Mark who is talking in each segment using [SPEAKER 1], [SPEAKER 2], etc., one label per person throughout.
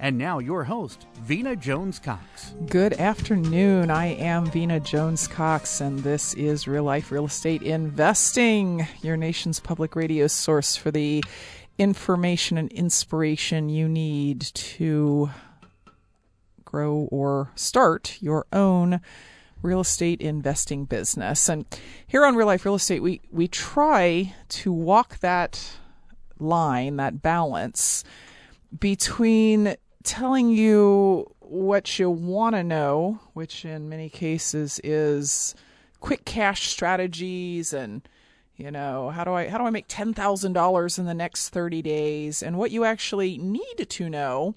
[SPEAKER 1] And now, your host, Vena Jones Cox.
[SPEAKER 2] Good afternoon. I am Vena Jones Cox, and this is Real Life Real Estate Investing, your nation's public radio source for the information and inspiration you need to grow or start your own real estate investing business. And here on Real Life Real Estate, we, we try to walk that line, that balance between telling you what you want to know, which in many cases is quick cash strategies and you know how do i how do i make $10,000 in the next 30 days? And what you actually need to know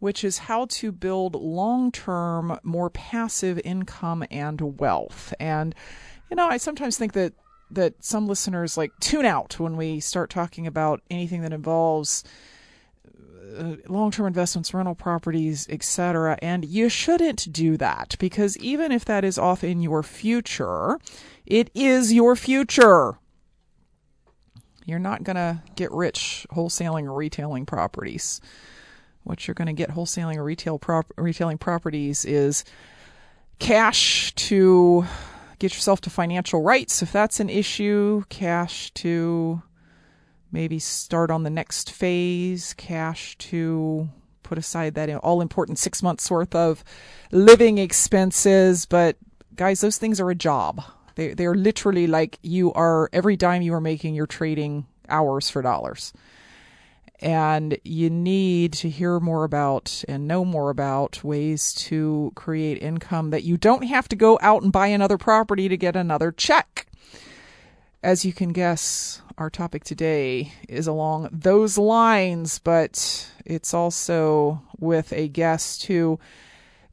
[SPEAKER 2] which is how to build long-term more passive income and wealth. And you know i sometimes think that that some listeners like tune out when we start talking about anything that involves uh, long-term investments, rental properties, etc. And you shouldn't do that because even if that is off in your future, it is your future. You're not going to get rich wholesaling or retailing properties. What you're going to get wholesaling or retail prop- retailing properties is cash to get yourself to financial rights if that's an issue, cash to maybe start on the next phase, cash to put aside that all important six months worth of living expenses. But guys, those things are a job. They they're literally like you are every dime you are making, you're trading hours for dollars. And you need to hear more about and know more about ways to create income that you don't have to go out and buy another property to get another check. As you can guess, our topic today is along those lines, but it's also with a guest who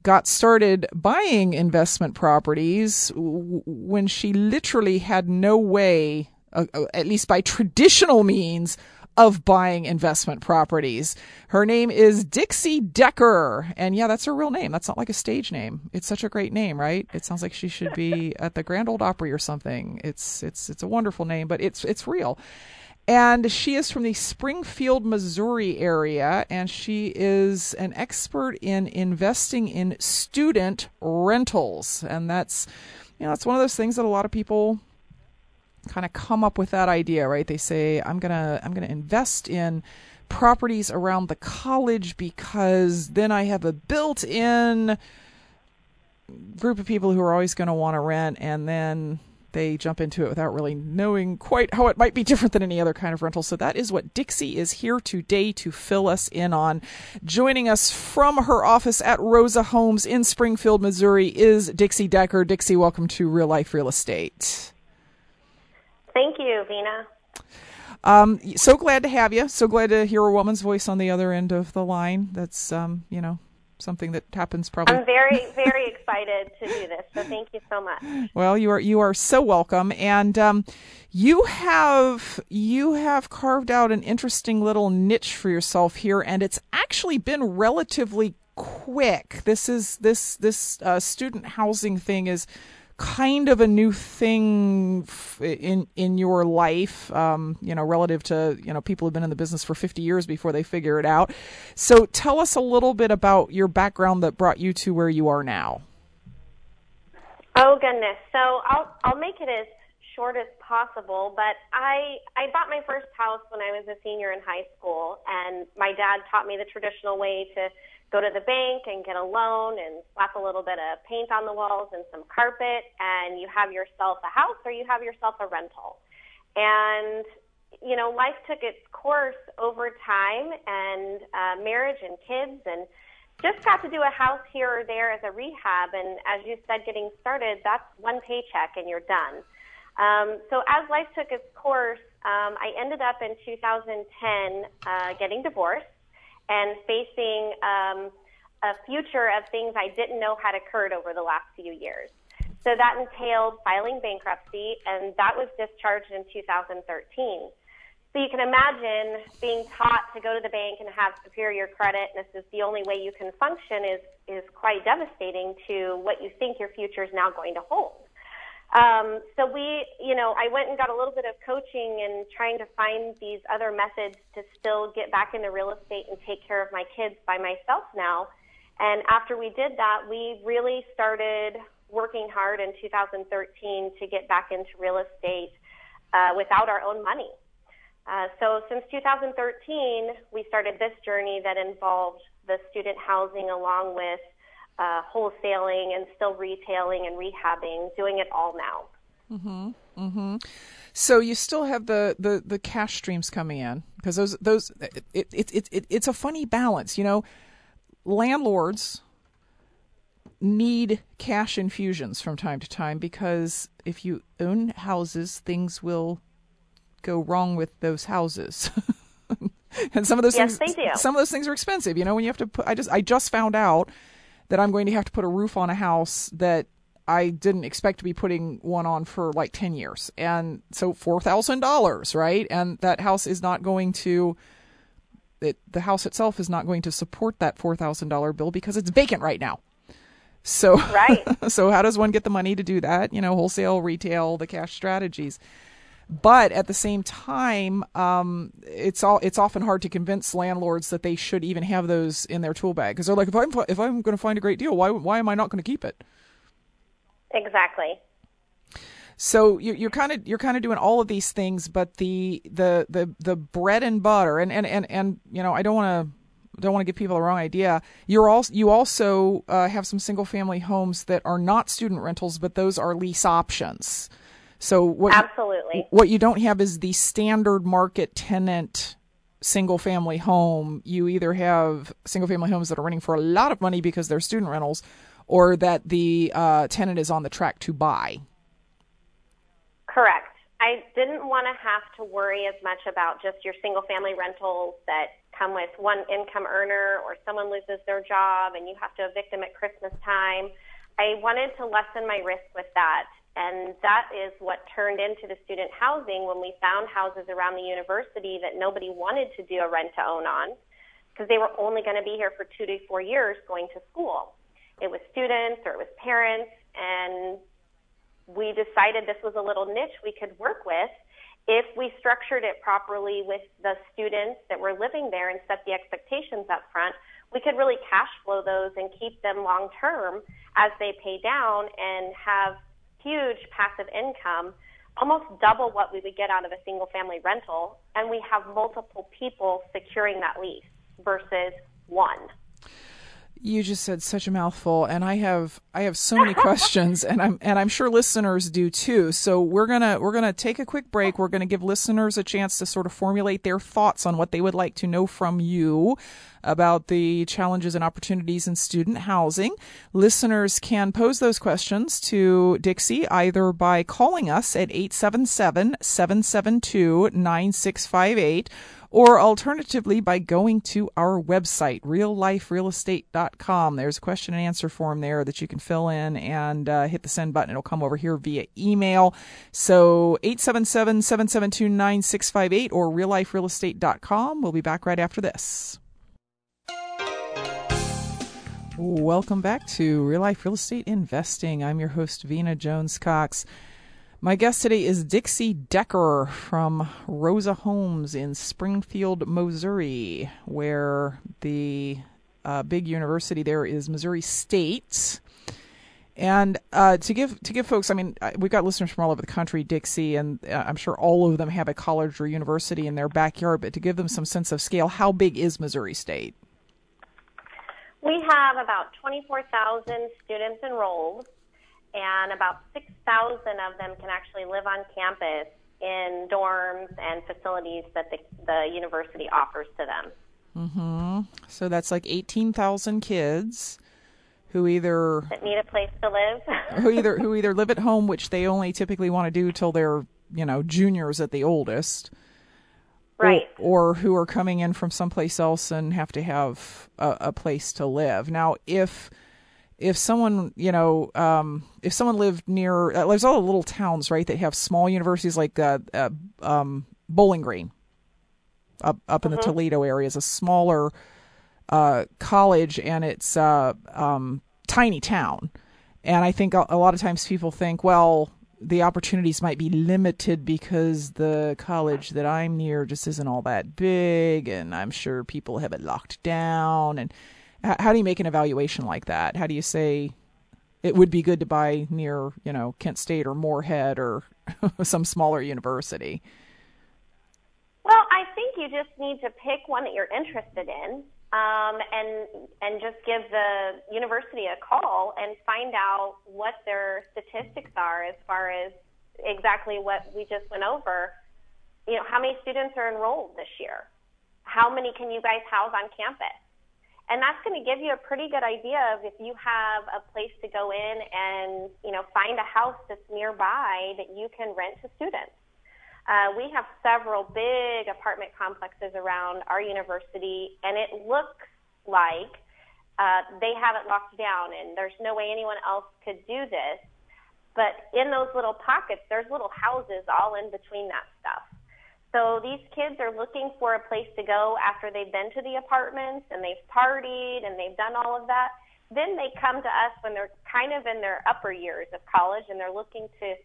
[SPEAKER 2] got started buying investment properties when she literally had no way, uh, uh, at least by traditional means, of buying investment properties. Her name is Dixie Decker. And yeah, that's her real name. That's not like a stage name. It's such a great name, right? It sounds like she should be at the Grand Ole Opry or something. It's it's it's a wonderful name, but it's it's real. And she is from the Springfield, Missouri area, and she is an expert in investing in student rentals. And that's you know, that's one of those things that a lot of people kind of come up with that idea, right? They say, I'm gonna I'm gonna invest in properties around the college because then I have a built in group of people who are always going to want to rent and then they jump into it without really knowing quite how it might be different than any other kind of rental. So that is what Dixie is here today to fill us in on. Joining us from her office at Rosa Homes in Springfield, Missouri is Dixie Decker. Dixie, welcome to Real Life Real Estate.
[SPEAKER 3] Thank you, Vena.
[SPEAKER 2] Um, so glad to have you. So glad to hear a woman's voice on the other end of the line. That's um, you know something that happens probably.
[SPEAKER 3] I'm very very excited to do this. So thank you so much.
[SPEAKER 2] Well, you are you are so welcome, and um, you have you have carved out an interesting little niche for yourself here, and it's actually been relatively quick. This is this this uh, student housing thing is kind of a new thing in in your life, um, you know, relative to you know people who've been in the business for 50 years before they figure it out. So tell us a little bit about your background that brought you to where you are now.
[SPEAKER 3] Oh goodness! So I'll I'll make it as short as possible. But I I bought my first house when I was a senior in high school, and my dad taught me the traditional way to go to the bank and get a loan and slap a little bit of paint on the walls and some carpet, and you have yourself a house or you have yourself a rental. And you know, life took its course over time, and uh, marriage and kids, and just got to do a house here or there as a rehab. And as you said, getting started, that's one paycheck and you're done. Um, so as life took its course, um, I ended up in 2010 uh, getting divorced and facing um, a future of things I didn't know had occurred over the last few years. So that entailed filing bankruptcy, and that was discharged in 2013. So you can imagine being taught to go to the bank and have superior credit, and this is the only way you can function, is is quite devastating to what you think your future is now going to hold. Um, so we, you know, I went and got a little bit of coaching and trying to find these other methods to still get back into real estate and take care of my kids by myself now. And after we did that, we really started working hard in 2013 to get back into real estate uh, without our own money. Uh, so since 2013, we started this journey that involved the student housing along with uh, wholesaling and still retailing and rehabbing, doing it all now.
[SPEAKER 2] Mm-hmm. Mm-hmm. So you still have the, the, the cash streams coming in because those those it, it, it, it, it's a funny balance, you know. Landlords need cash infusions from time to time because if you own houses, things will go wrong with those houses. and some of those
[SPEAKER 3] yes,
[SPEAKER 2] things, some of those things are expensive. You know, when you have to put, I just, I just found out that I'm going to have to put a roof on a house that I didn't expect to be putting one on for like 10 years. And so $4,000, right? And that house is not going to, it, the house itself is not going to support that $4,000 bill because it's vacant right now. So,
[SPEAKER 3] right.
[SPEAKER 2] so how does one get the money to do that? You know, wholesale, retail, the cash strategies. But at the same time, um, it's all it's often hard to convince landlords that they should even have those in their tool bag because they're like, if I'm if I'm going to find a great deal, why why am I not going to keep it?
[SPEAKER 3] Exactly.
[SPEAKER 2] So you're, you're kind of you're kind of doing all of these things, but the the the the bread and butter, and and and, and you know, I don't want to don't want to give people the wrong idea. You're also you also uh, have some single family homes that are not student rentals, but those are lease options. So what
[SPEAKER 3] absolutely
[SPEAKER 2] you, what you don't have is the standard market tenant single family home. You either have single family homes that are renting for a lot of money because they're student rentals, or that the uh, tenant is on the track to buy.
[SPEAKER 3] Correct. I didn't want to have to worry as much about just your single family rentals that come with one income earner or someone loses their job and you have to evict them at Christmas time. I wanted to lessen my risk with that and that is what turned into the student housing when we found houses around the university that nobody wanted to do a rent to own on because they were only going to be here for two to four years going to school. It was students or it was parents, and we decided this was a little niche we could work with if we structured it properly with the students that were living there and set the expectations up front, we could really cash flow those and keep them long term as they pay down and have huge passive income, almost double what we would get out of a single family rental, and we have multiple people securing that lease versus one.
[SPEAKER 2] You just said such a mouthful, and I have I have so many questions, and I'm and I'm sure listeners do too. So we're gonna we're gonna take a quick break. We're gonna give listeners a chance to sort of formulate their thoughts on what they would like to know from you about the challenges and opportunities in student housing. Listeners can pose those questions to Dixie either by calling us at 877 772 9658 or alternatively by going to our website, realliferealestate.com. There's a question and answer form there that you can fill in and uh, hit the send button. It'll come over here via email. So 877 772 9658 or realliferealestate.com. We'll be back right after this. Welcome back to Real Life Real Estate Investing. I'm your host, Vena Jones Cox. My guest today is Dixie Decker from Rosa Homes in Springfield, Missouri, where the uh, big university there is Missouri State. And uh, to give to give folks, I mean, we've got listeners from all over the country, Dixie, and uh, I'm sure all of them have a college or university in their backyard. But to give them some sense of scale, how big is Missouri State?
[SPEAKER 3] We have about 24,000 students enrolled, and about 6,000 of them can actually live on campus in dorms and facilities that the, the university offers to them.
[SPEAKER 2] Mm-hmm. So that's like 18,000 kids who either
[SPEAKER 3] that need a place to live,
[SPEAKER 2] who either who either live at home, which they only typically want to do till they're you know juniors at the oldest,
[SPEAKER 3] right?
[SPEAKER 2] Or, or who are coming in from someplace else and have to have a, a place to live. Now, if if someone you know um, if someone lived near uh, there's all the little towns right that have small universities like uh, uh, um, Bowling Green up up in mm-hmm. the Toledo area is a smaller uh, college and it's uh, um, tiny town and I think a, a lot of times people think well the opportunities might be limited because the college that I'm near just isn't all that big and I'm sure people have it locked down and how do you make an evaluation like that? How do you say it would be good to buy near, you know, Kent State or Moorhead or some smaller university?
[SPEAKER 3] Well, I think you just need to pick one that you're interested in, um, and and just give the university a call and find out what their statistics are as far as exactly what we just went over. You know, how many students are enrolled this year? How many can you guys house on campus? And that's going to give you a pretty good idea of if you have a place to go in and you know find a house that's nearby that you can rent to students. Uh, we have several big apartment complexes around our university, and it looks like uh, they have it locked down, and there's no way anyone else could do this. But in those little pockets, there's little houses all in between that stuff. So these kids are looking for a place to go after they've been to the apartments and they've partied and they've done all of that. Then they come to us when they're kind of in their upper years of college and they're looking to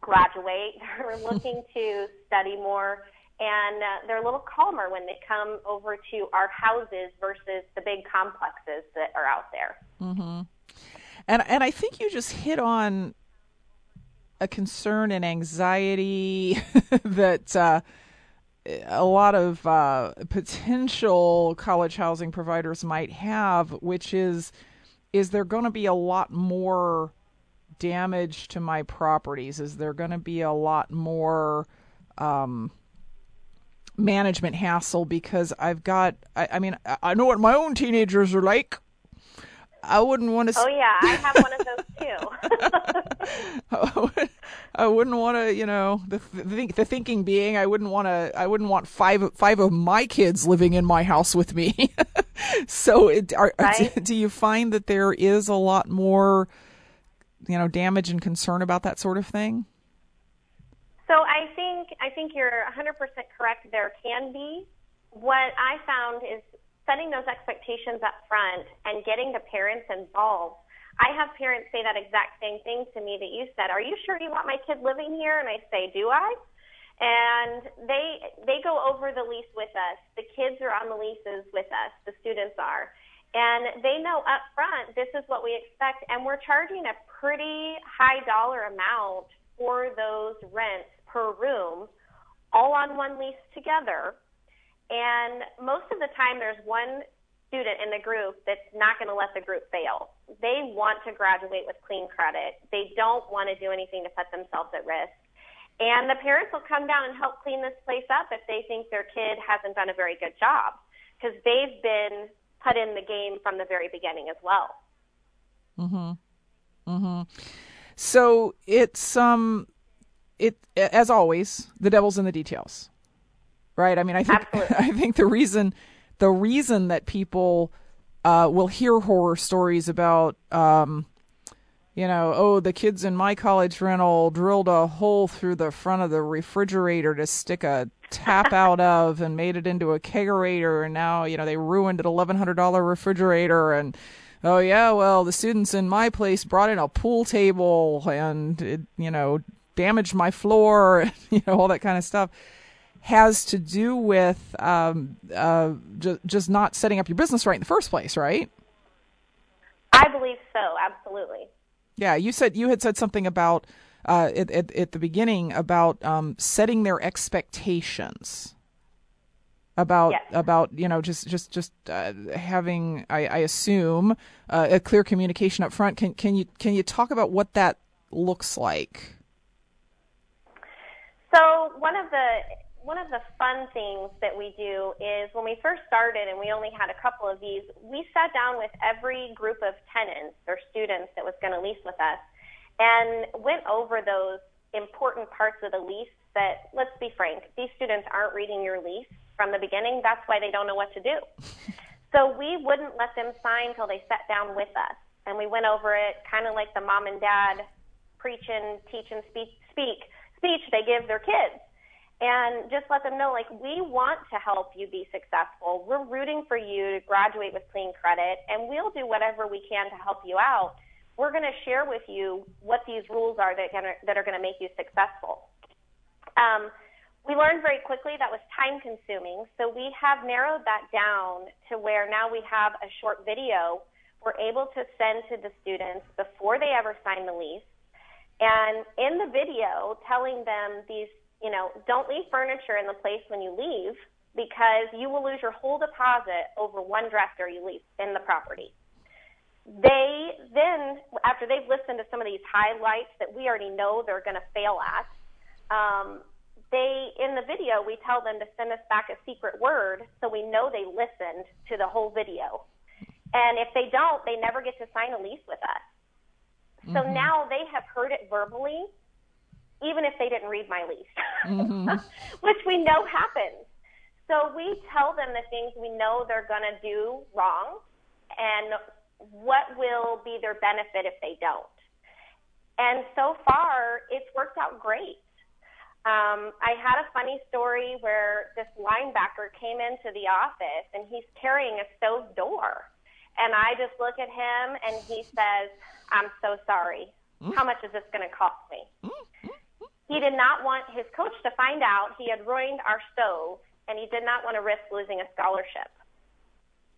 [SPEAKER 3] graduate, they're looking to study more, and uh, they're a little calmer when they come over to our houses versus the big complexes that are out there.
[SPEAKER 2] Mm-hmm. And and I think you just hit on a concern and anxiety that uh, a lot of uh, potential college housing providers might have, which is is there going to be a lot more damage to my properties? Is there going to be a lot more um, management hassle because I've got? I, I mean, I know what my own teenagers are like. I wouldn't want to.
[SPEAKER 3] Oh yeah, I have one of those
[SPEAKER 2] too. I wouldn't want to, you know, the, the the thinking being, I wouldn't want to, I wouldn't want five five of my kids living in my house with me. so, it, are, right? do, do you find that there is a lot more, you know, damage and concern about that sort of thing?
[SPEAKER 3] So I think I think you're 100% correct. There can be. What I found is setting those expectations up front and getting the parents involved. I have parents say that exact same thing to me that you said. Are you sure you want my kid living here? And I say, Do I? And they they go over the lease with us. The kids are on the leases with us. The students are. And they know up front this is what we expect and we're charging a pretty high dollar amount for those rents per room all on one lease together and most of the time, there's one student in the group that's not going to let the group fail. They want to graduate with clean credit. They don't want to do anything to put themselves at risk. And the parents will come down and help clean this place up if they think their kid hasn't done a very good job because they've been put in the game from the very beginning as well.
[SPEAKER 2] Mhm. Mhm. So it's um it as always, the devil's in the details right? I mean, I think
[SPEAKER 3] Absolutely.
[SPEAKER 2] I think the reason the reason that people uh, will hear horror stories about, um, you know, oh, the kids in my college rental drilled a hole through the front of the refrigerator to stick a tap out of and made it into a kegerator, and now you know they ruined an eleven hundred dollar refrigerator and. Oh yeah, well the students in my place brought in a pool table and it, you know damaged my floor, you know all that kind of stuff has to do with um, uh, ju- just not setting up your business right in the first place, right?
[SPEAKER 3] I believe so, absolutely.
[SPEAKER 2] Yeah, you said you had said something about uh, at, at, at, the beginning about um, setting their expectations. about
[SPEAKER 3] Yes.
[SPEAKER 2] about you know just just just uh, having I, I assume uh, a clear communication up front. Can can you can you talk about what that looks like?
[SPEAKER 3] So one of the one of the fun things that we do is when we first started and we only had a couple of these, we sat down with every group of tenants or students that was going to lease with us and went over those important parts of the lease that let's be frank, these students aren't reading your lease from the beginning. That's why they don't know what to do. So we wouldn't let them sign till they sat down with us. And we went over it kind of like the mom and dad preach and teach and speak, speak speech they give their kids. And just let them know, like, we want to help you be successful. We're rooting for you to graduate with clean credit, and we'll do whatever we can to help you out. We're going to share with you what these rules are that, gonna, that are going to make you successful. Um, we learned very quickly that was time consuming, so we have narrowed that down to where now we have a short video we're able to send to the students before they ever sign the lease. And in the video, telling them these, you know, don't leave furniture in the place when you leave because you will lose your whole deposit over one dresser you leave in the property. They then, after they've listened to some of these highlights that we already know they're going to fail at, um, they in the video we tell them to send us back a secret word so we know they listened to the whole video. And if they don't, they never get to sign a lease with us. So
[SPEAKER 2] Mm-hmm.
[SPEAKER 3] now they have heard it verbally, even if they didn't read my lease,
[SPEAKER 2] Mm-hmm.
[SPEAKER 3] which we know happens. So we tell them the things we know they're going to do wrong and what will be their benefit if they don't. And so far, it's worked out great. Um, I had a funny story where this linebacker came into the office and he's carrying a stove door. And I just look at him and he says, I'm so sorry. How much is this going to cost me? He did not want his coach to find out he had ruined our stove and he did not want to risk losing a scholarship.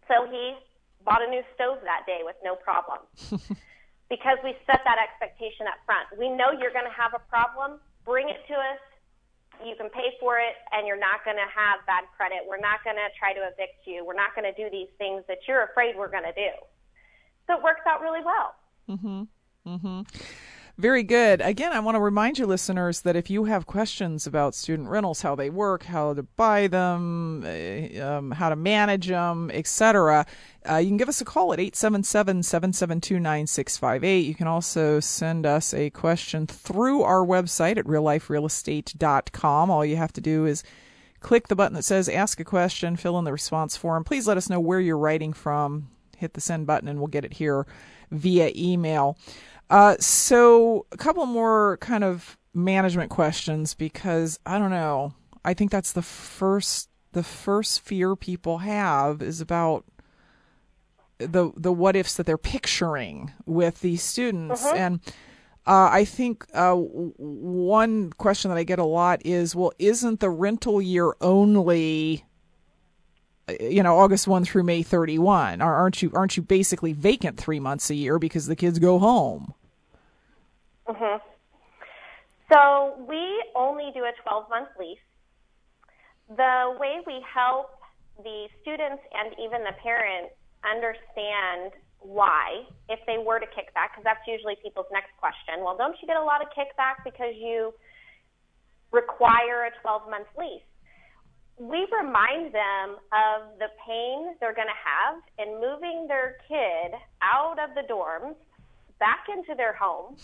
[SPEAKER 3] So he bought a new stove that day with no problem because we set that expectation up front. We know you're going to have a problem. Bring it to us. You can pay for it, and you're not going to have bad credit. We're not going to try to evict you. We're not going to do these things that you're afraid we're going to do. So it works out really well. Mm-hmm. Mm-hmm.
[SPEAKER 2] Very good. Again, I want to remind you, listeners, that if you have questions about student rentals, how they work, how to buy them, uh, um, how to manage them, etc., uh, you can give us a call at 877 772 9658. You can also send us a question through our website at realliferealestate.com. All you have to do is click the button that says Ask a Question, fill in the response form. Please let us know where you're writing from. Hit the send button, and we'll get it here via email. Uh, so, a couple more kind of management questions because I don't know. I think that's the first the first fear people have is about the the what ifs that they're picturing with these students and uh, I think uh, one question that I get a lot is, well, isn't the rental year only, uh, you know, August one through May thirty one? Aren't you aren't you basically vacant three months a year because the kids go home? Mm-hmm.
[SPEAKER 3] So we only do a 12 month lease. The way we help the students and even the parents understand why, if they were to kick back, because that's usually people's next question. Well, don't you get a lot of kickback because you require a 12 month lease? We remind them of the pain they're going to have in moving their kid out of the dorms back into their home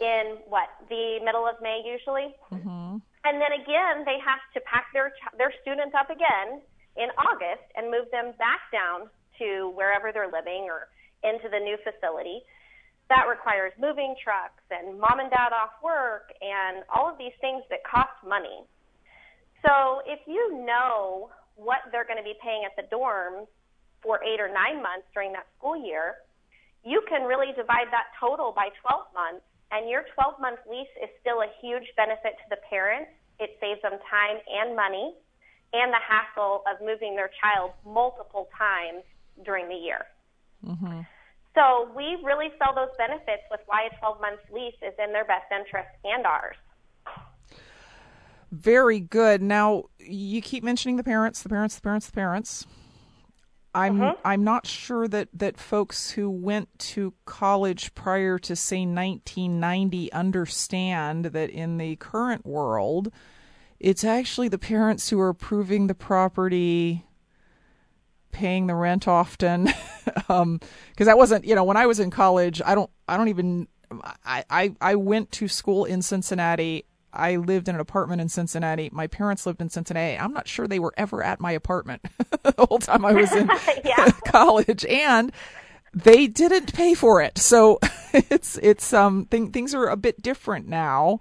[SPEAKER 3] in what the middle of May usually, mm-hmm. and then again they have to pack their ch- their students up again in August and move them back down to wherever they're living or into the new facility. That requires moving trucks and mom and dad off work and all of these things that cost money. So if you know what they're going to be paying at the dorms for eight or nine months during that school year, you can really divide that total by 12 months, and your 12 month lease is still a huge benefit to the parents. It saves them time and money and the hassle of moving their child multiple times during the year. Mm-hmm. So we really sell those benefits with why a 12 month lease is in their best interest and ours.
[SPEAKER 2] Very good. Now you keep mentioning the parents, the parents, the parents, the parents. I'm
[SPEAKER 3] Mm-hmm.
[SPEAKER 2] I'm not sure that that folks who went to college prior to say 1990 understand that in the current world it's actually the parents who are approving the property paying the rent often um because that wasn't you know when I was in college I don't I don't even I I I went to school in Cincinnati I lived in an apartment in Cincinnati. My parents lived in Cincinnati. I'm not sure they were ever at my apartment the whole time I was in
[SPEAKER 3] Yeah.
[SPEAKER 2] college, and they didn't pay for it. So it's it's um thing, things are a bit different now,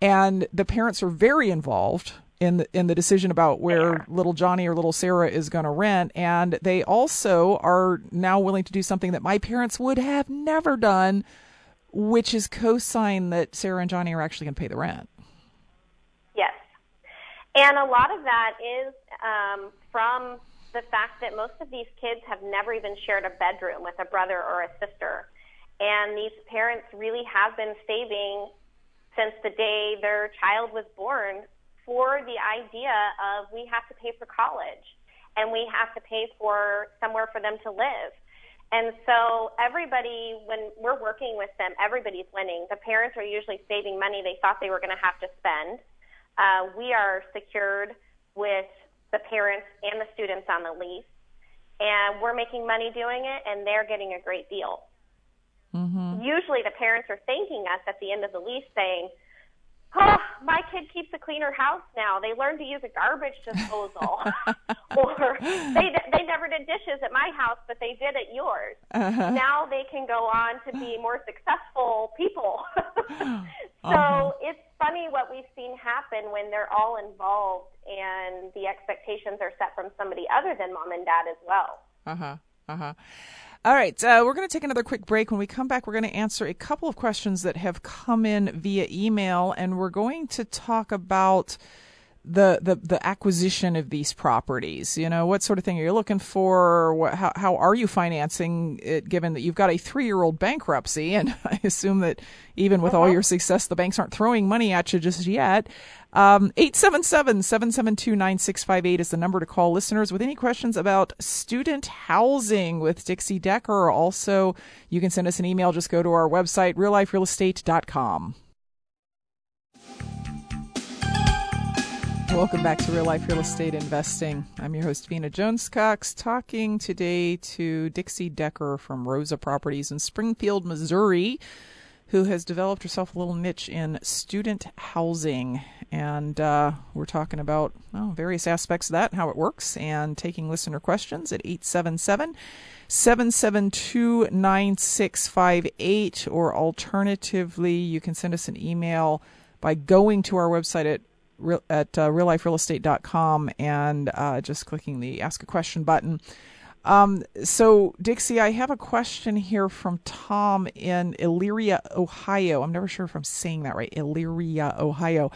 [SPEAKER 2] and the parents are very involved in the in the decision about where little Johnny or little Sarah is going to rent, and they also are now willing to do something that my parents would have never done which is co-sign that Sarah and Johnny are actually going to pay the rent.
[SPEAKER 3] Yes. And a lot of that is um, from the fact that most of these kids have never even shared a bedroom with a brother or a sister. And these parents really have been saving since the day their child was born for the idea of we have to pay for college and we have to pay for somewhere for them to live. And so everybody, when we're working with them, everybody's winning. The parents are usually saving money they thought they were going to have to spend. Uh, we are secured with the parents and the students on the lease, and we're making money doing it, and they're getting a great deal.
[SPEAKER 2] Mm-hmm.
[SPEAKER 3] Usually, the parents are thanking us at the end of the lease, saying, "Oh, my kid keeps a cleaner house now. They learned to use a garbage disposal, or they they never did dishes at my house, but they did at yours.
[SPEAKER 2] Uh-huh.
[SPEAKER 3] Now they can go on to be more successful people. so
[SPEAKER 2] Uh-huh.
[SPEAKER 3] it's funny what we've seen happen when they're all involved, and the expectations are set from somebody other than mom and dad as well.
[SPEAKER 2] Uh huh. Uh huh. All right, uh, we're going to take another quick break. When we come back, we're going to answer a couple of questions that have come in via email, and we're going to talk about the the, the acquisition of these properties. You know, what sort of thing are you looking for? What, how how are you financing it? Given that you've got a three year old bankruptcy, and I assume that even with all your success, the banks aren't throwing money at you just yet. Um, 877-772-9658 is the number to call listeners with any questions about student housing with Dixie Decker. Also, you can send us an email. Just go to our website, realliferealestate.com. Welcome back to Real Life Real Estate Investing. I'm your host, Vena Jones Cox, talking today to Dixie Decker from Rosa Properties in Springfield, Missouri, who has developed herself a little niche in student housing. And uh, we're talking about well, various aspects of that, how it works, and taking listener questions at 877 772 9658. Or alternatively, you can send us an email by going to our website at real, at uh, realliferealestate.com and uh, just clicking the ask a question button. Um, so, Dixie, I have a question here from Tom in Elyria, Ohio. I'm never sure if I'm saying that right. Elyria, Ohio.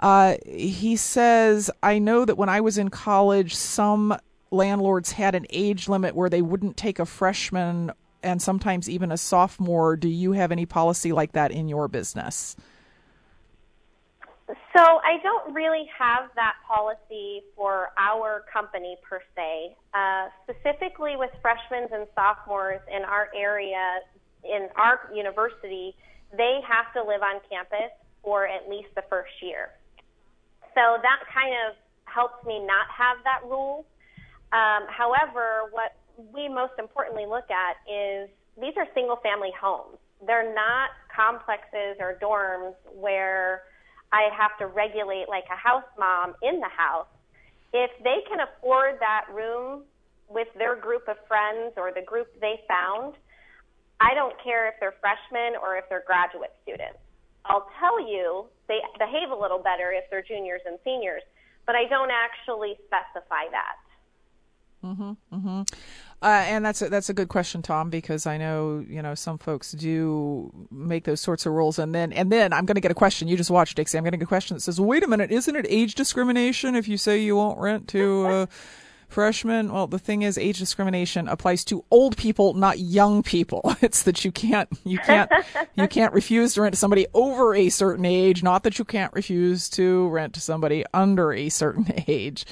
[SPEAKER 2] Uh, he says, I know that when I was in college, some landlords had an age limit where they wouldn't take a freshman and sometimes even a sophomore. Do you have any policy like that in your business?
[SPEAKER 3] So I don't really have that policy for our company per se. Uh, specifically with freshmen and sophomores in our area, in our university, they have to live on campus for at least the first year. So that kind of helps me not have that rule. Um, however, what we most importantly look at is these are single family homes. They're not complexes or dorms where I have to regulate like a house mom in the house. If they can afford that room with their group of friends or the group they found, I don't care if they're freshmen or if they're graduate students. I'll tell you they behave a little better if they're juniors and seniors, but I don't actually specify that.
[SPEAKER 2] Mm-hmm. Mm-hmm. Uh, and that's a, that's a good question, Tom, because I know you know some folks do make those sorts of rules, and then and then I'm going to get a question. You just watch, Dixie. I'm going to get a question that says, "Wait a minute, isn't it age discrimination if you say you won't rent to uh, freshmen. Well, the thing is, age discrimination applies to old people, not young people. It's that you can't, you can't, you can't refuse to rent to somebody over a certain age. Not that you can't refuse to rent to somebody under a certain age.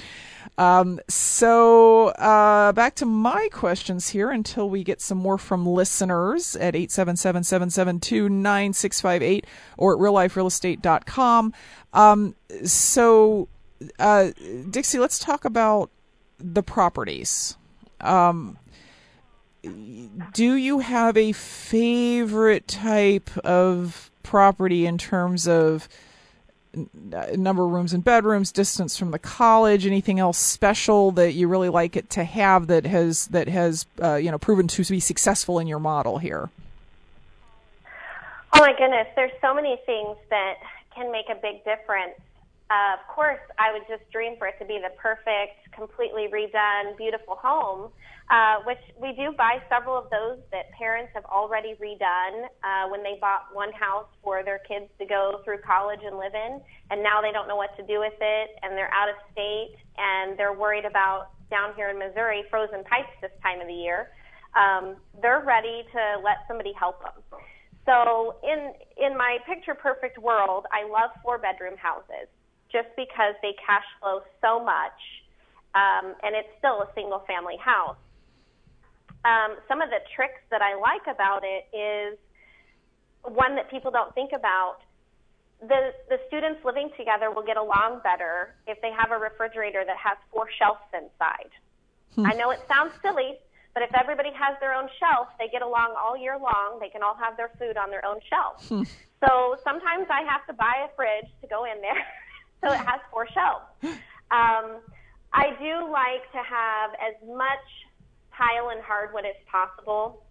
[SPEAKER 2] Um, so uh, back to my questions here until we get some more from listeners at 877-772-9658 or at realliferealestate.com. Um, so uh, Dixie, let's talk about the properties. Um, do you have a favorite type of property in terms of number of rooms and bedrooms, distance from the college, anything else special that you really like it to have that has that has uh, you know proven to be successful in your model here?
[SPEAKER 3] Oh my goodness, there's so many things that can make a big difference. Uh, of course, I would just dream for it to be the perfect, completely redone, beautiful home uh, which we do buy several of those that parents have already redone uh, when they bought one house for their kids to go through college and live in, and now they don't know what to do with it, and they're out of state, and they're worried about down here in Missouri frozen pipes this time of the year. Um, they're ready to let somebody help them. So in in my picture perfect world, I love four bedroom houses just because they cash flow so much, um, and it's still a single family house um, some of the tricks that I like about it is one that people don't think about. The, the students living together will get along better if they have a refrigerator that has four shelves inside. Hmm. I know it sounds silly, but if everybody has their own shelf, they get along all year long. They can all have their food on their own shelf. Hmm. So sometimes I have to buy a fridge to go in there so it has four shelves. Um, I do like to have as much tile and hardwood as possible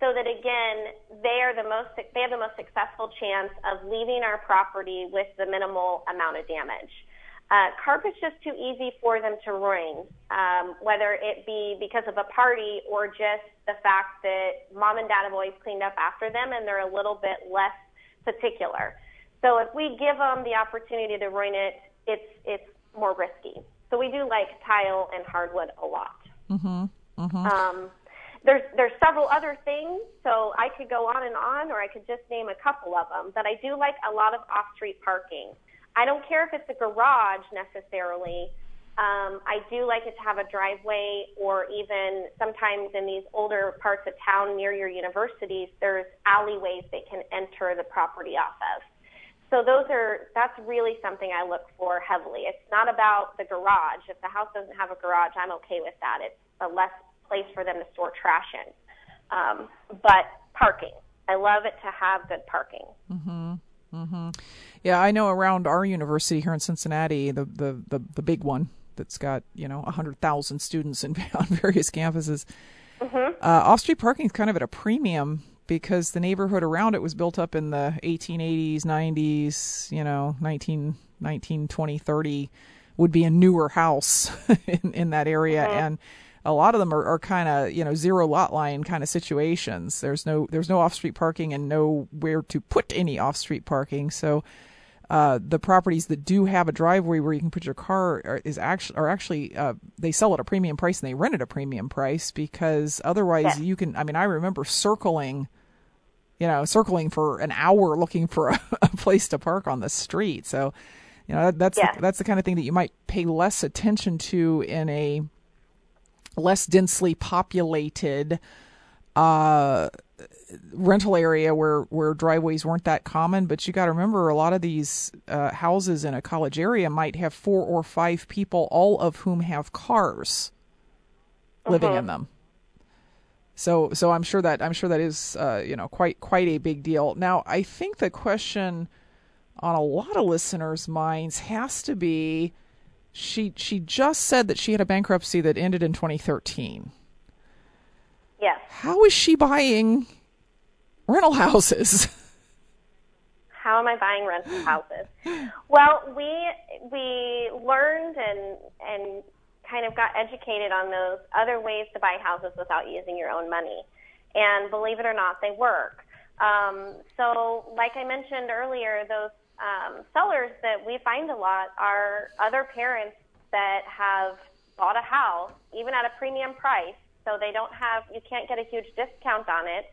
[SPEAKER 3] so that again they are the most they have the most successful chance of leaving our property with the minimal amount of damage. Uh, carpet's just too easy for them to ruin, um, whether it be because of a party or just the fact that mom and dad have always cleaned up after them and they're a little bit less particular. So if we give them the opportunity to ruin it, it's it's more risky. So we do like tile and hardwood a lot.
[SPEAKER 2] Mm-hmm. Mm-hmm.
[SPEAKER 3] Um, there's there's several other things, so I could go on and on, or I could just name a couple of them. But I do like a lot of off-street parking. I don't care if it's a garage necessarily. Um, I do like it to have a driveway, or even sometimes in these older parts of town near your universities, there's alleyways they can enter the property off of. So those are that's really something I look for heavily. It's not about the garage. If the house doesn't have a garage, I'm okay with that. It's a less place for them to store trash in. Um, but parking, I love it to have good parking.
[SPEAKER 2] Mm-hmm. Mm-hmm. Yeah, I know around our university here in Cincinnati, the the the, the big one that's got you know hundred thousand students in, on various campuses. Mm-hmm. Uh, off-street parking is kind of at a premium because the neighborhood around it was built up in the 1880s, 90s, you know, 19, 19 20, 30 would be a newer house in, in that area. Mm-hmm. And a lot of them are, are kind of you know zero lot line kind of situations. There's no there's no off street parking and nowhere to put any off street parking. So uh, the properties that do have a driveway where you can put your car are, is actually are actually uh, they sell at a premium price and they rent at a premium price because otherwise yeah. you can. I mean, I remember circling, you know, circling for an hour looking for a, a place to park on the street. So, you know, that, that's yeah. the, that's the kind of thing that you might pay less attention to in a less densely populated uh, rental area where where driveways weren't that common. But you got to remember, a lot of these uh, houses in a college area might have four or five people, all of whom have cars living in uh-huh. them. So so I'm sure that I'm sure that is uh, you know quite quite a big deal. Now I think the question on a lot of listeners' minds has to be she she just said that she had a bankruptcy that ended in 2013.
[SPEAKER 3] Yes.
[SPEAKER 2] How is she buying rental houses?
[SPEAKER 3] How am I buying rental houses? Well, we we learned and and kind of got educated on those other ways to buy houses without using your own money. And believe it or not, they work. Um, so, like I mentioned earlier, those um, sellers that we find a lot are other parents that have bought a house, even at a premium price, so they don't have, you can't get a huge discount on it,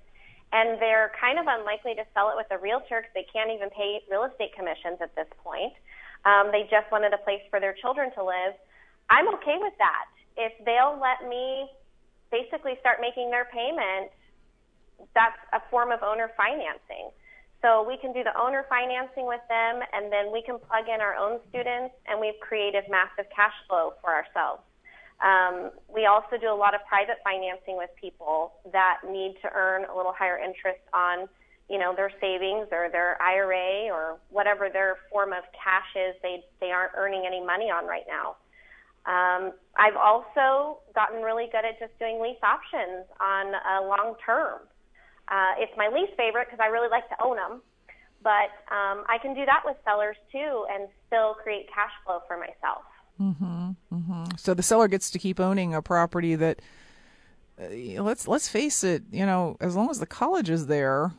[SPEAKER 3] and they're kind of unlikely to sell it with a realtor because they can't even pay real estate commissions at this point. Um, they just wanted a place for their children to live. I'm okay with that. If they'll let me basically start making their payment, that's a form of owner financing. So we can do the owner financing with them, and then we can plug in our own students, and we've created massive cash flow for ourselves. Um, we also do a lot of private financing with people that need to earn a little higher interest on, you know, their savings or their IRA or whatever their form of cash is they, they aren't earning any money on right now. Um, I've also gotten really good at just doing lease options on a long term. Uh, it's my least favorite because I really like to own them, but um, I can do that with sellers too and still create cash flow for myself.
[SPEAKER 2] Mm-hmm, mm-hmm. So the seller gets to keep owning a property that, uh, let's let's face it, you know, as long as the college is there,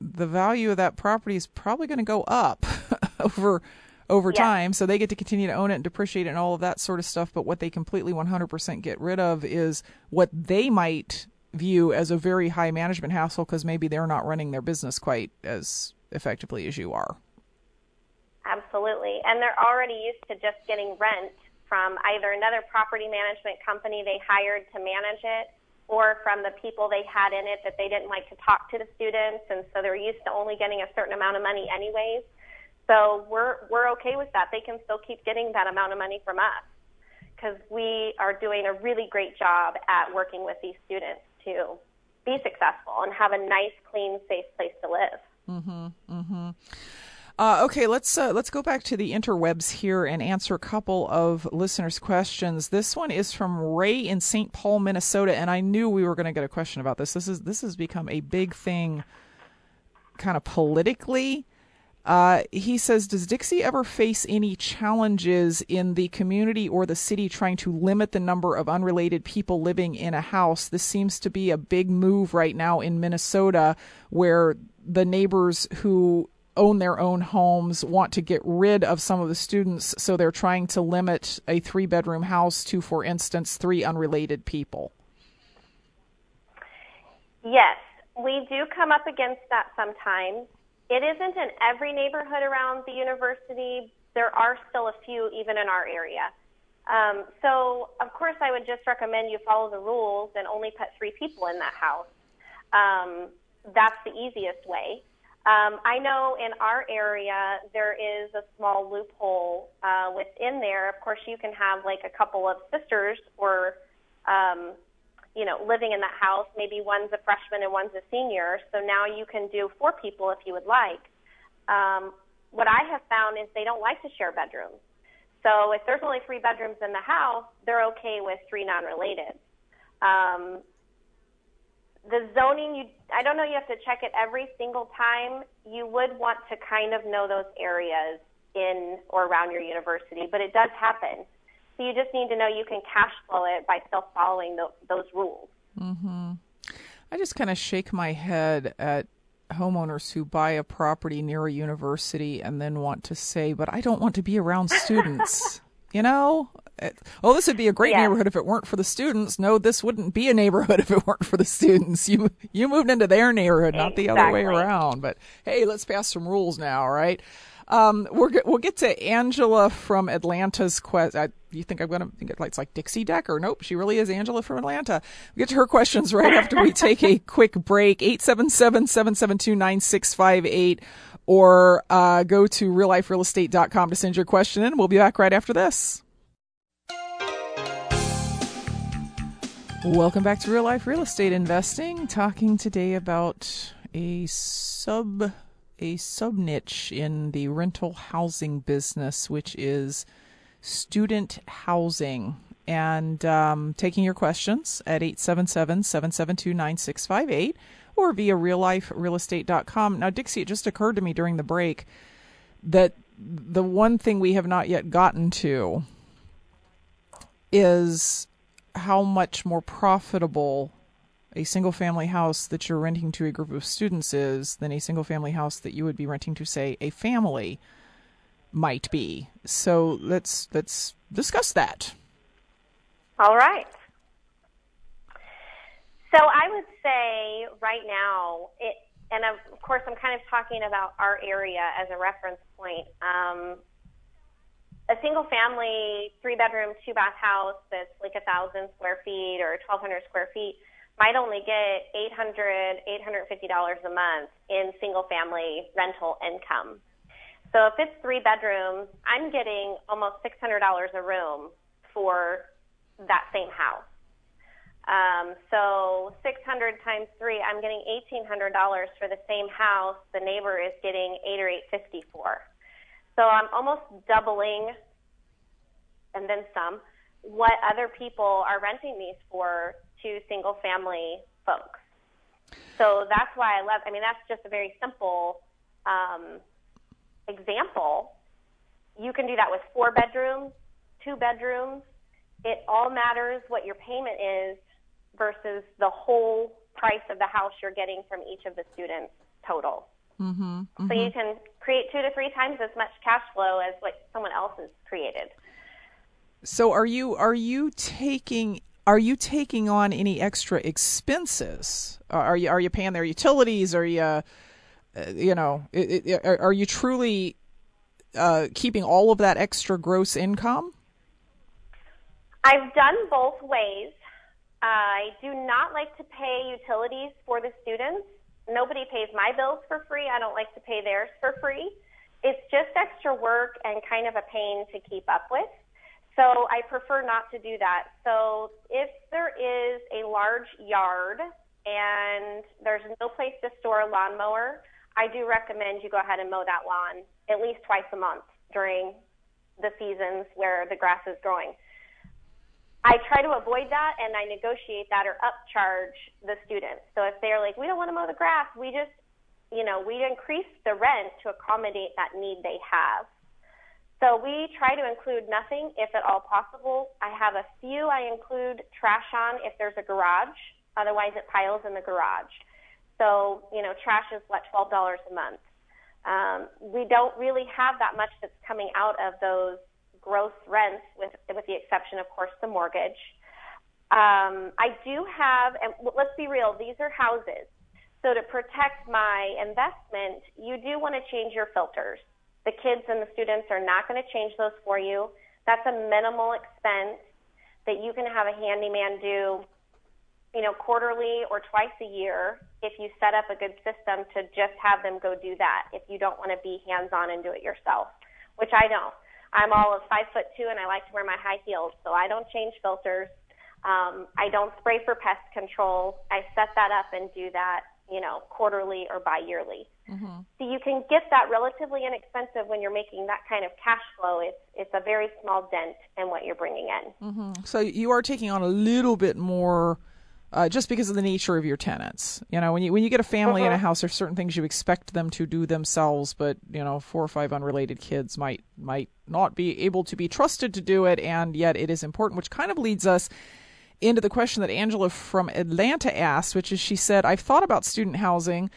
[SPEAKER 2] the value of that property is probably going to go up over over time. So they get to continue to own it and depreciate it and all of that sort of stuff. But what they completely 100% get rid of is what they might view as a very high management hassle because maybe they're not running their business quite as effectively as you are.
[SPEAKER 3] Absolutely. And they're already used to just getting rent from either another property management company they hired to manage it or from the people they had in it that they didn't like to talk to the students and so they're used to only getting a certain amount of money anyways. So we're we're okay with that. They can still keep getting that amount of money from us because we are doing a really great job at working with these students to be successful and have a nice, clean, safe place to live.
[SPEAKER 2] Mhm. Mhm. Uh, okay, let's uh, let's go back to the interwebs here and answer a couple of listeners' questions. This one is from Ray in St. Paul, Minnesota, and I knew we were going to get a question about this. This is this has become a big thing, kind of politically. Uh, he says, Does Dixie ever face any challenges in the community or the city trying to limit the number of unrelated people living in a house? This seems to be a big move right now in Minnesota where the neighbors who own their own homes want to get rid of some of the students, so they're trying to limit a three bedroom house to, for instance, three unrelated people.
[SPEAKER 3] Yes, we do come up against that sometimes. It isn't in every neighborhood around the university. There are still a few, even in our area. Um, so, of course, I would just recommend you follow the rules and only put three people in that house. Um, that's the easiest way. Um, I know in our area there is a small loophole uh, within there. Of course, you can have like a couple of sisters or, um, you know, living in that house. Maybe one's a freshman and one's a senior. So now you can do four people if you would like. Um, what I have found is they don't like to share bedrooms. So if there's only three bedrooms in the house, they're okay with three non-related. Um, the zoning, you, I don't know, you have to check it every single time. You would want to kind of know those areas in or around your university, but it does happen. So you just need to know you can cash flow it by still following the, those rules.
[SPEAKER 2] Mm-hmm. I just kind of shake my head at homeowners who buy a property near a university and then want to say, but I don't want to be around students. you know, oh, this would be a great yes. neighborhood if it weren't for the students. No, this wouldn't be a neighborhood if it weren't for the students. You you moved into their neighborhood, not
[SPEAKER 3] exactly.
[SPEAKER 2] the other way around. But hey, let's pass some rules now, right? Um, we're we'll get to Angela from Atlanta's question. You think I'm going to think it's like Dixie Decker? Nope, she really is Angela from Atlanta. We'll get to her questions right after we take a quick break. 877-772-9658 or uh, go to realliferealestate.com to send your question in. We'll be back right after this. Welcome back to Real Life Real Estate Investing. Talking today about a sub a sub niche in the rental housing business, which is student housing. And um, taking your questions at 877 772 9658 or via realliferealestate.com. Now, Dixie, it just occurred to me during the break that the one thing we have not yet gotten to is how much more profitable a single family house that you're renting to a group of students is than a single family house that you would be renting to say a family might be. So let's let's discuss that.
[SPEAKER 3] All right. So I would say right now, it, and of course, I'm kind of talking about our area as a reference point. Um, a single family, three bedroom, two bath house that's like a thousand square feet or 1,200 square feet might only get $800, $850 a month in single family rental income. So if it's three bedrooms, I'm getting almost $600 a room for that same house. Um, so 600 times three, I'm getting $1,800 for the same house. The neighbor is getting eight or 850 for. So I'm almost doubling, and then some, what other people are renting these for to single family folks. So that's why I love. I mean, that's just a very simple um, example. You can do that with four bedrooms, two bedrooms. It all matters what your payment is versus the whole price of the house you're getting from each of the students total. Mm-hmm, mm-hmm. So you can create two to three times as much cash flow as what someone else has created.
[SPEAKER 2] So are you are you taking are you taking on any extra expenses? Are you are you paying their utilities? Are you uh, you know it, it, are you truly uh, keeping all of that extra gross income?
[SPEAKER 3] I've done both ways. I do not like to pay utilities for the students. Nobody pays my bills for free. I don't like to pay theirs for free. It's just extra work and kind of a pain to keep up with. So I prefer not to do that. So if there is a large yard and there's no place to store a lawnmower, I do recommend you go ahead and mow that lawn at least twice a month during the seasons where the grass is growing. I try to avoid that and I negotiate that or upcharge the students. So if they're like, we don't want to mow the grass, we just, you know, we increase the rent to accommodate that need they have. So we try to include nothing if at all possible. I have a few I include trash on if there's a garage. Otherwise it piles in the garage. So, you know, trash is what, $12 a month. Um, we don't really have that much that's coming out of those gross rents, with with the exception, of course, the mortgage. Um, I do have, and let's be real, these are houses. So to protect my investment, you do want to change your filters. The kids and the students are not going to change those for you. That's a minimal expense that you can have a handyman do, you know, quarterly or twice a year if you set up a good system to just have them go do that if you don't want to be hands on and do it yourself, which I don't. I'm all of five foot two and I like to wear my high heels, so I don't change filters. Um, I don't spray for pest control. I set that up and do that, you know, quarterly or bi-yearly. Mm-hmm. So you can get that relatively inexpensive when you're making that kind of cash flow. It's it's a very small dent in what you're bringing in.
[SPEAKER 2] Mm-hmm. So you are taking on a little bit more uh, just because of the nature of your tenants. You know, when you when you get a family uh-huh. in a uh-huh. house, there's certain things you expect them to do themselves, but you know, four or five unrelated kids might might not be able to be trusted to do it, and yet it is important. Which kind of leads us into the question that Angela from Atlanta asked, which is she said, "I've thought about student housing."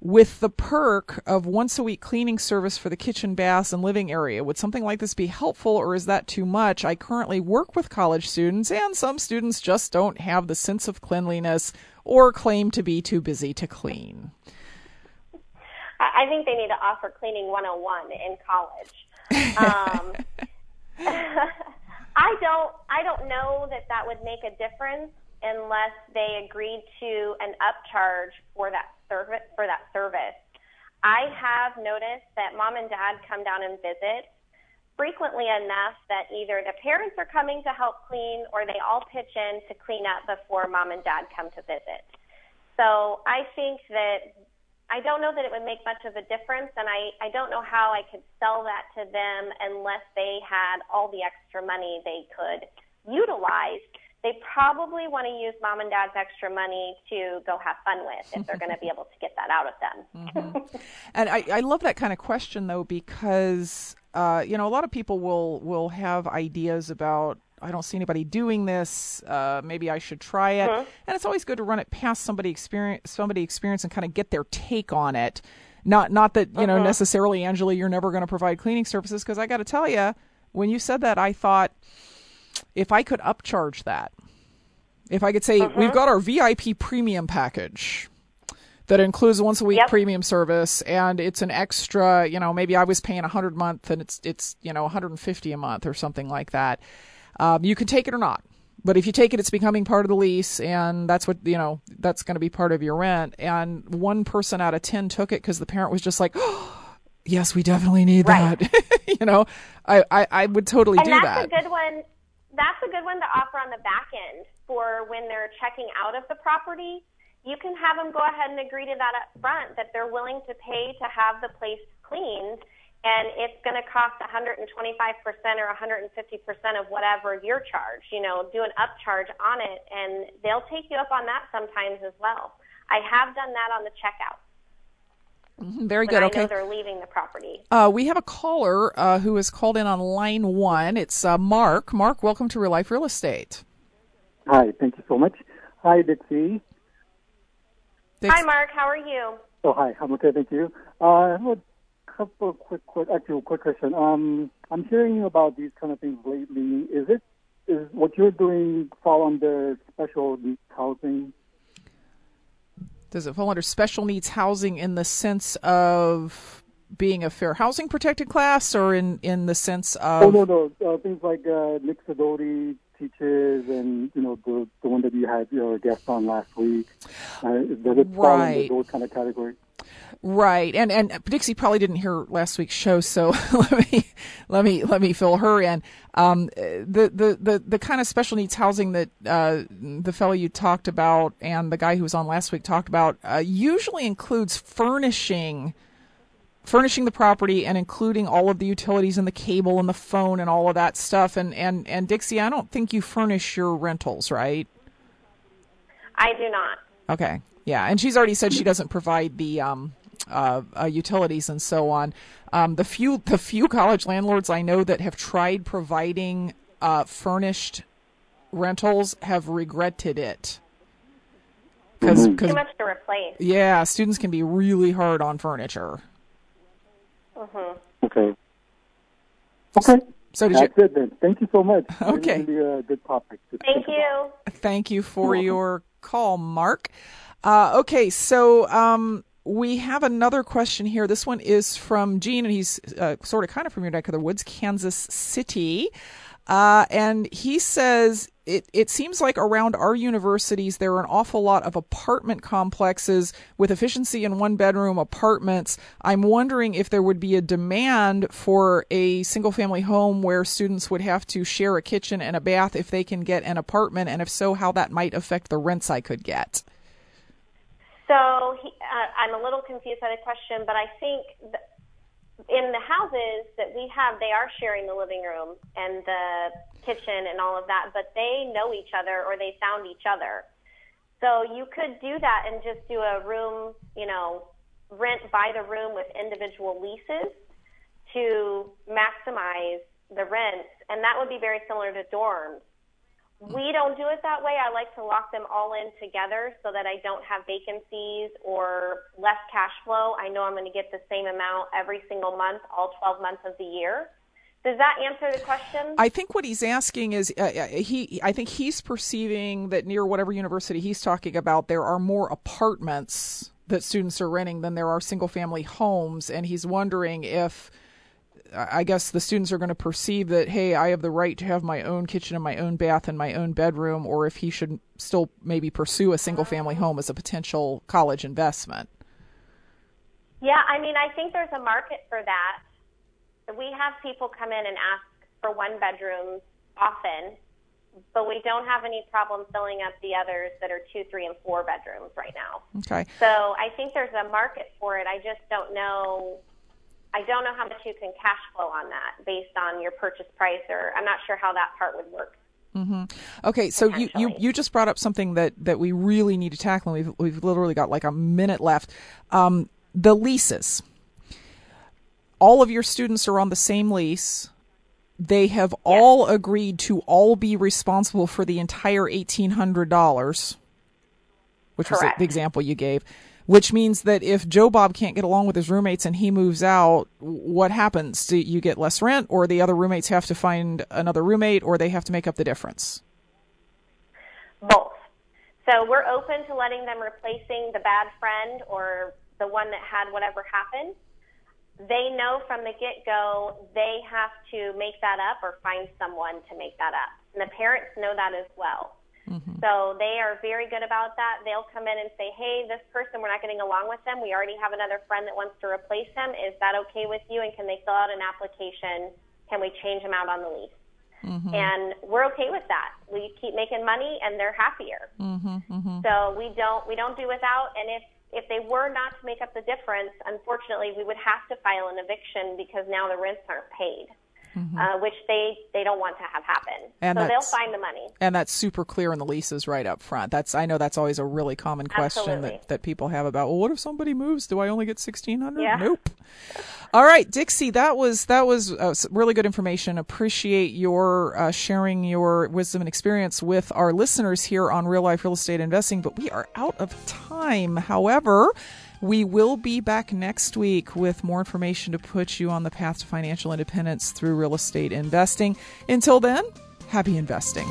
[SPEAKER 2] With the perk of once a week cleaning service for the kitchen, baths, and living area. Would something like this be helpful or is that too much? I currently work with college students, and some students just don't have the sense of cleanliness or claim to be too busy to clean.
[SPEAKER 3] I think they need to offer cleaning 101 in college. Um, I don't. I don't know that that would make a difference unless they agreed to an upcharge for that service for that service. I have noticed that mom and dad come down and visit frequently enough that either the parents are coming to help clean or they all pitch in to clean up before mom and dad come to visit. So I think that I don't know that it would make much of a difference, and I, I don't know how I could sell that to them unless they had all the extra money they could utilize they probably want to use mom and dad's extra money to go have fun with if they're going to be able to get that out of them.
[SPEAKER 2] mm-hmm. And I, I love that kind of question though because uh, you know a lot of people will will have ideas about I don't see anybody doing this. Uh, maybe I should try it. Mm-hmm. And it's always good to run it past somebody experience somebody experience and kind of get their take on it. Not not that you know mm-hmm. necessarily Angela, you're never going to provide cleaning services because I got to tell you, when you said that, I thought if I could upcharge that, if I could say
[SPEAKER 3] Mm-hmm.
[SPEAKER 2] we've got our VIP premium package that includes once a week
[SPEAKER 3] Yep.
[SPEAKER 2] premium service and it's an extra, you know, maybe I was paying 100 a month and it's it's, you know, 150 a month or something like that. Um, you can take it or not. But if you take it, it's becoming part of the lease, and that's what you know. That's going to be part of your rent. And one person out of ten took it because the parent was just like, oh, "Yes, we definitely need
[SPEAKER 3] Right.
[SPEAKER 2] that." you know, I, I I would totally
[SPEAKER 3] and
[SPEAKER 2] do
[SPEAKER 3] that's
[SPEAKER 2] that.
[SPEAKER 3] a good one. That's a good one to offer on the back end for when they're checking out of the property. You can have them go ahead and agree to that up front that they're willing to pay to have the place cleaned, and it's going to cost 125% or 150% of whatever your charge. You know, do an upcharge on it, and they'll take you up on that sometimes as well. I have done that on the checkout
[SPEAKER 2] Very
[SPEAKER 3] when
[SPEAKER 2] good.
[SPEAKER 3] I
[SPEAKER 2] Okay.
[SPEAKER 3] know they're leaving the property.
[SPEAKER 2] Uh, we have a caller uh, who has called in on line one. It's uh, Mark. Mark, welcome to Real Life Real Estate.
[SPEAKER 4] Hi, thank you so much. Hi, Dixie.
[SPEAKER 2] Dix-
[SPEAKER 3] Hi, Mark. How are you?
[SPEAKER 4] Oh, hi. I'm okay, thank you. Uh, I have a couple of quick, quick, actually, quick question. Um, I'm hearing about these kind of things lately. Is it is what you're doing fall under special needs housing?
[SPEAKER 2] Does it fall under special needs housing in the sense of being a fair housing protected class, or in in the sense of?
[SPEAKER 4] Oh no, no, uh, things like uh, Nick Sidoti teaches, and you know the the one that you had your guest on last week. Uh, does it fall
[SPEAKER 2] Right.
[SPEAKER 4] under those kind of categories?
[SPEAKER 2] Right, and and Dixie probably didn't hear last week's show, so let me let me let me fill her in. Um, the the the the kind of special needs housing that uh, the fellow you talked about and the guy who was on last week talked about uh, usually includes furnishing furnishing the property and including all of the utilities and the cable and the phone and all of that stuff. And and and Dixie, I don't think you furnish your rentals, right?
[SPEAKER 3] I do not.
[SPEAKER 2] Okay. Yeah, and she's already said she doesn't provide the um, uh, uh, utilities and so on. Um, the few the few college landlords I know that have tried providing uh, furnished rentals have regretted it. Because
[SPEAKER 3] Too much to replace.
[SPEAKER 2] yeah, students can be really hard on furniture.
[SPEAKER 4] Okay. Okay.
[SPEAKER 2] So did
[SPEAKER 4] That's
[SPEAKER 2] you?
[SPEAKER 4] it then. Thank you so much.
[SPEAKER 2] Okay.
[SPEAKER 4] Really, really a good topic.
[SPEAKER 3] Thank
[SPEAKER 4] think about.
[SPEAKER 3] you.
[SPEAKER 2] Thank you for your call, Mark. Uh, okay, so um, we have another question here. This one is from Gene, and he's uh, sort of kind of from your neck of the woods, Kansas City. Uh, and he says it, it seems like around our universities there are an awful lot of apartment complexes with efficiency in one bedroom apartments. I'm wondering if there would be a demand for a single family home where students would have to share a kitchen and a bath if they can get an apartment, and if so, how that might affect the rents I could get.
[SPEAKER 3] So he, uh, I'm a little confused by the question, but I think in the houses that we have, they are sharing the living room and the kitchen and all of that, but they know each other or they found each other. So you could do that and just do a room, you know, rent by the room with individual leases to maximize the rents, and that would be very similar to dorms. We don't do it that way. I like to lock them all in together so that I don't have vacancies or less cash flow. I know I'm going to get the same amount every single month, all 12 months of the year. Does that answer the question?
[SPEAKER 2] I think what he's asking is uh, uh, he. I think he's perceiving that near whatever university he's talking about, there are more apartments that students are renting than there are single family homes, and he's wondering if. I guess the students are going to perceive that, hey, I have the right to have my own kitchen and my own bath and my own bedroom, or if he should still maybe pursue a single family mm. home as a potential college investment.
[SPEAKER 3] Yeah, I mean, I think there's a market for that. We have people come in and ask for one bedrooms often, but we don't have any problem filling up the others that are two, three, and four bedrooms right now.
[SPEAKER 2] Okay.
[SPEAKER 3] So I think there's a market for it. I just don't know. I don't know how much you can cash flow on that based on your purchase price, or I'm not sure how that part would work.
[SPEAKER 2] Okay, so you, you, you just brought up something that, that we really need to tackle. and We've we've literally got like a minute left. Um, the leases. All of your students are on the same lease. They have all agreed to all be responsible for the entire eighteen hundred dollars, which was the example you gave. Which means that if Joe Bob can't get along with his roommates and he moves out, what happens? Do you get less rent, or the other roommates have to find another roommate, or they have to make up the difference?
[SPEAKER 3] Both. So we're open to letting them replacing the bad friend or the one that had whatever happened. They know from the get go they have to make that up or find someone to make that up. And the parents know that as well. Mm-hmm. So they are very good about that. They'll come in and say, hey, this person, we're not getting along with them. We already have another friend that wants to replace them. Is that okay with you? And can they fill out an application? Can we change him out on the lease? Mm-hmm. And we're okay with that. We keep making money, and they're happier. Mm-hmm, mm-hmm. So we don't we don't do without. And if if they were not to make up the difference, unfortunately, we would have to file an eviction because now the rents aren't paid mm-hmm. uh, which they they don't want to have happen. And so they'll find the money.
[SPEAKER 2] And that's super clear in the leases right up front. That's I know that's always a really common question that, that people have about. Well, what if somebody moves? Do I only get sixteen hundred?
[SPEAKER 3] Yeah.
[SPEAKER 2] Nope. All right, Dixie, that was that was uh, really good information. Appreciate your uh, sharing your wisdom and experience with our listeners here on Real Life Real Estate Investing. But we are out of time. However. We will be back next week with more information to put you on the path to financial independence through real estate investing. Until then, happy investing.